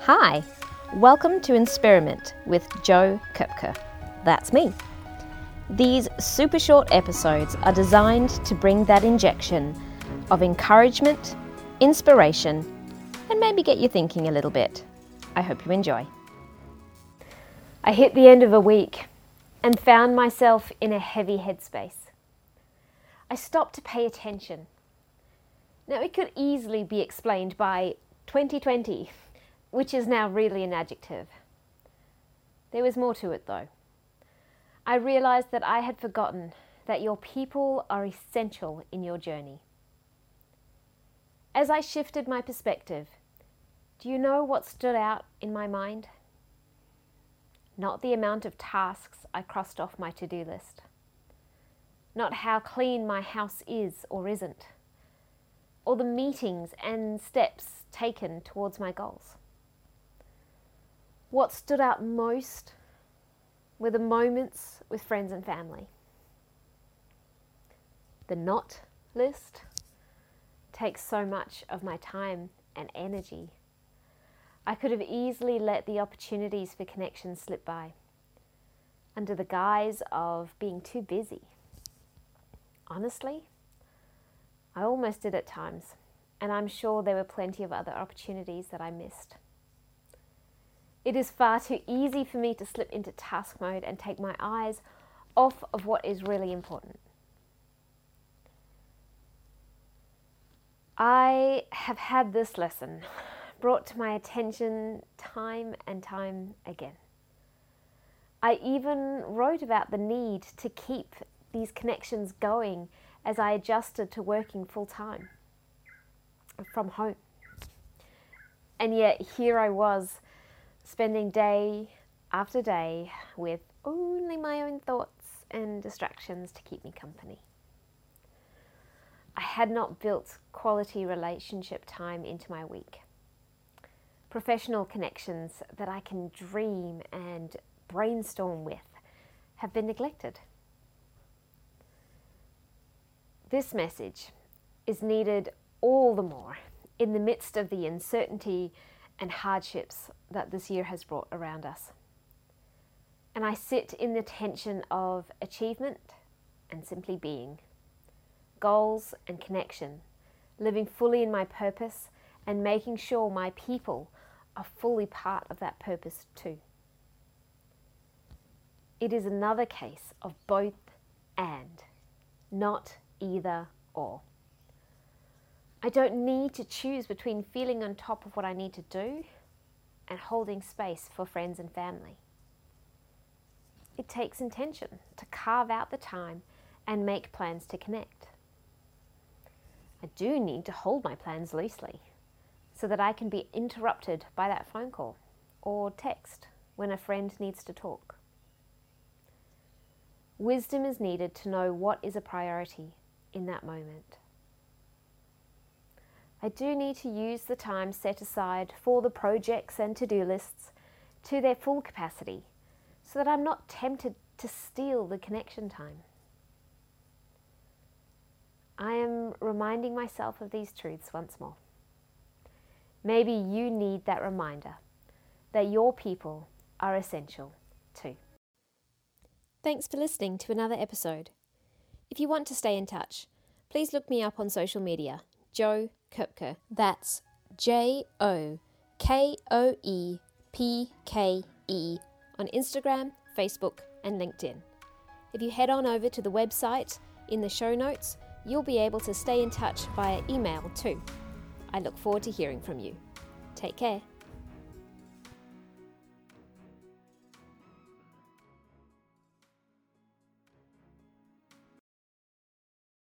Hi, welcome to Experiment with Jo Koepke. That's me. These super short episodes are designed to bring that injection of encouragement, inspiration, and maybe get you thinking a little bit. I hope you enjoy. I hit the end of a week and found myself in a heavy headspace. I stopped to pay attention. Now, it could easily be explained by 2020, which is now really an adjective. There was more to it though. I realized that I had forgotten that your people are essential in your journey. As I shifted my perspective, do you know what stood out in my mind? Not the amount of tasks I crossed off my to do list, not how clean my house is or isn't, or the meetings and steps taken towards my goals. What stood out most were the moments with friends and family. The not list takes so much of my time and energy. I could have easily let the opportunities for connection slip by under the guise of being too busy. Honestly, I almost did at times, and I'm sure there were plenty of other opportunities that I missed. It is far too easy for me to slip into task mode and take my eyes off of what is really important. I have had this lesson brought to my attention time and time again. I even wrote about the need to keep these connections going as I adjusted to working full time from home. And yet, here I was spending day after day with only my own thoughts and distractions to keep me company. I had not built quality relationship time into my week. Professional connections that I can dream and brainstorm with have been neglected. This message is needed all the more in the midst of the uncertainty and hardships that this year has brought around us. And I sit in the tension of achievement and simply being, goals and connection, living fully in my purpose and making sure my people are fully part of that purpose too. It is another case of both and, not either or. I don't need to choose between feeling on top of what I need to do and holding space for friends and family. It takes intention to carve out the time and make plans to connect. I do need to hold my plans loosely so that I can be interrupted by that phone call or text when a friend needs to talk. Wisdom is needed to know what is a priority in that moment. I do need to use the time set aside for the projects and to do lists to their full capacity so that I'm not tempted to steal the connection time. I am reminding myself of these truths once more. Maybe you need that reminder that your people are essential too. Thanks for listening to another episode. If you want to stay in touch, please look me up on social media, Jo Koepke. That's J O K O E P K E on Instagram, Facebook, and LinkedIn. If you head on over to the website in the show notes, you'll be able to stay in touch via email too. I look forward to hearing from you. Take care.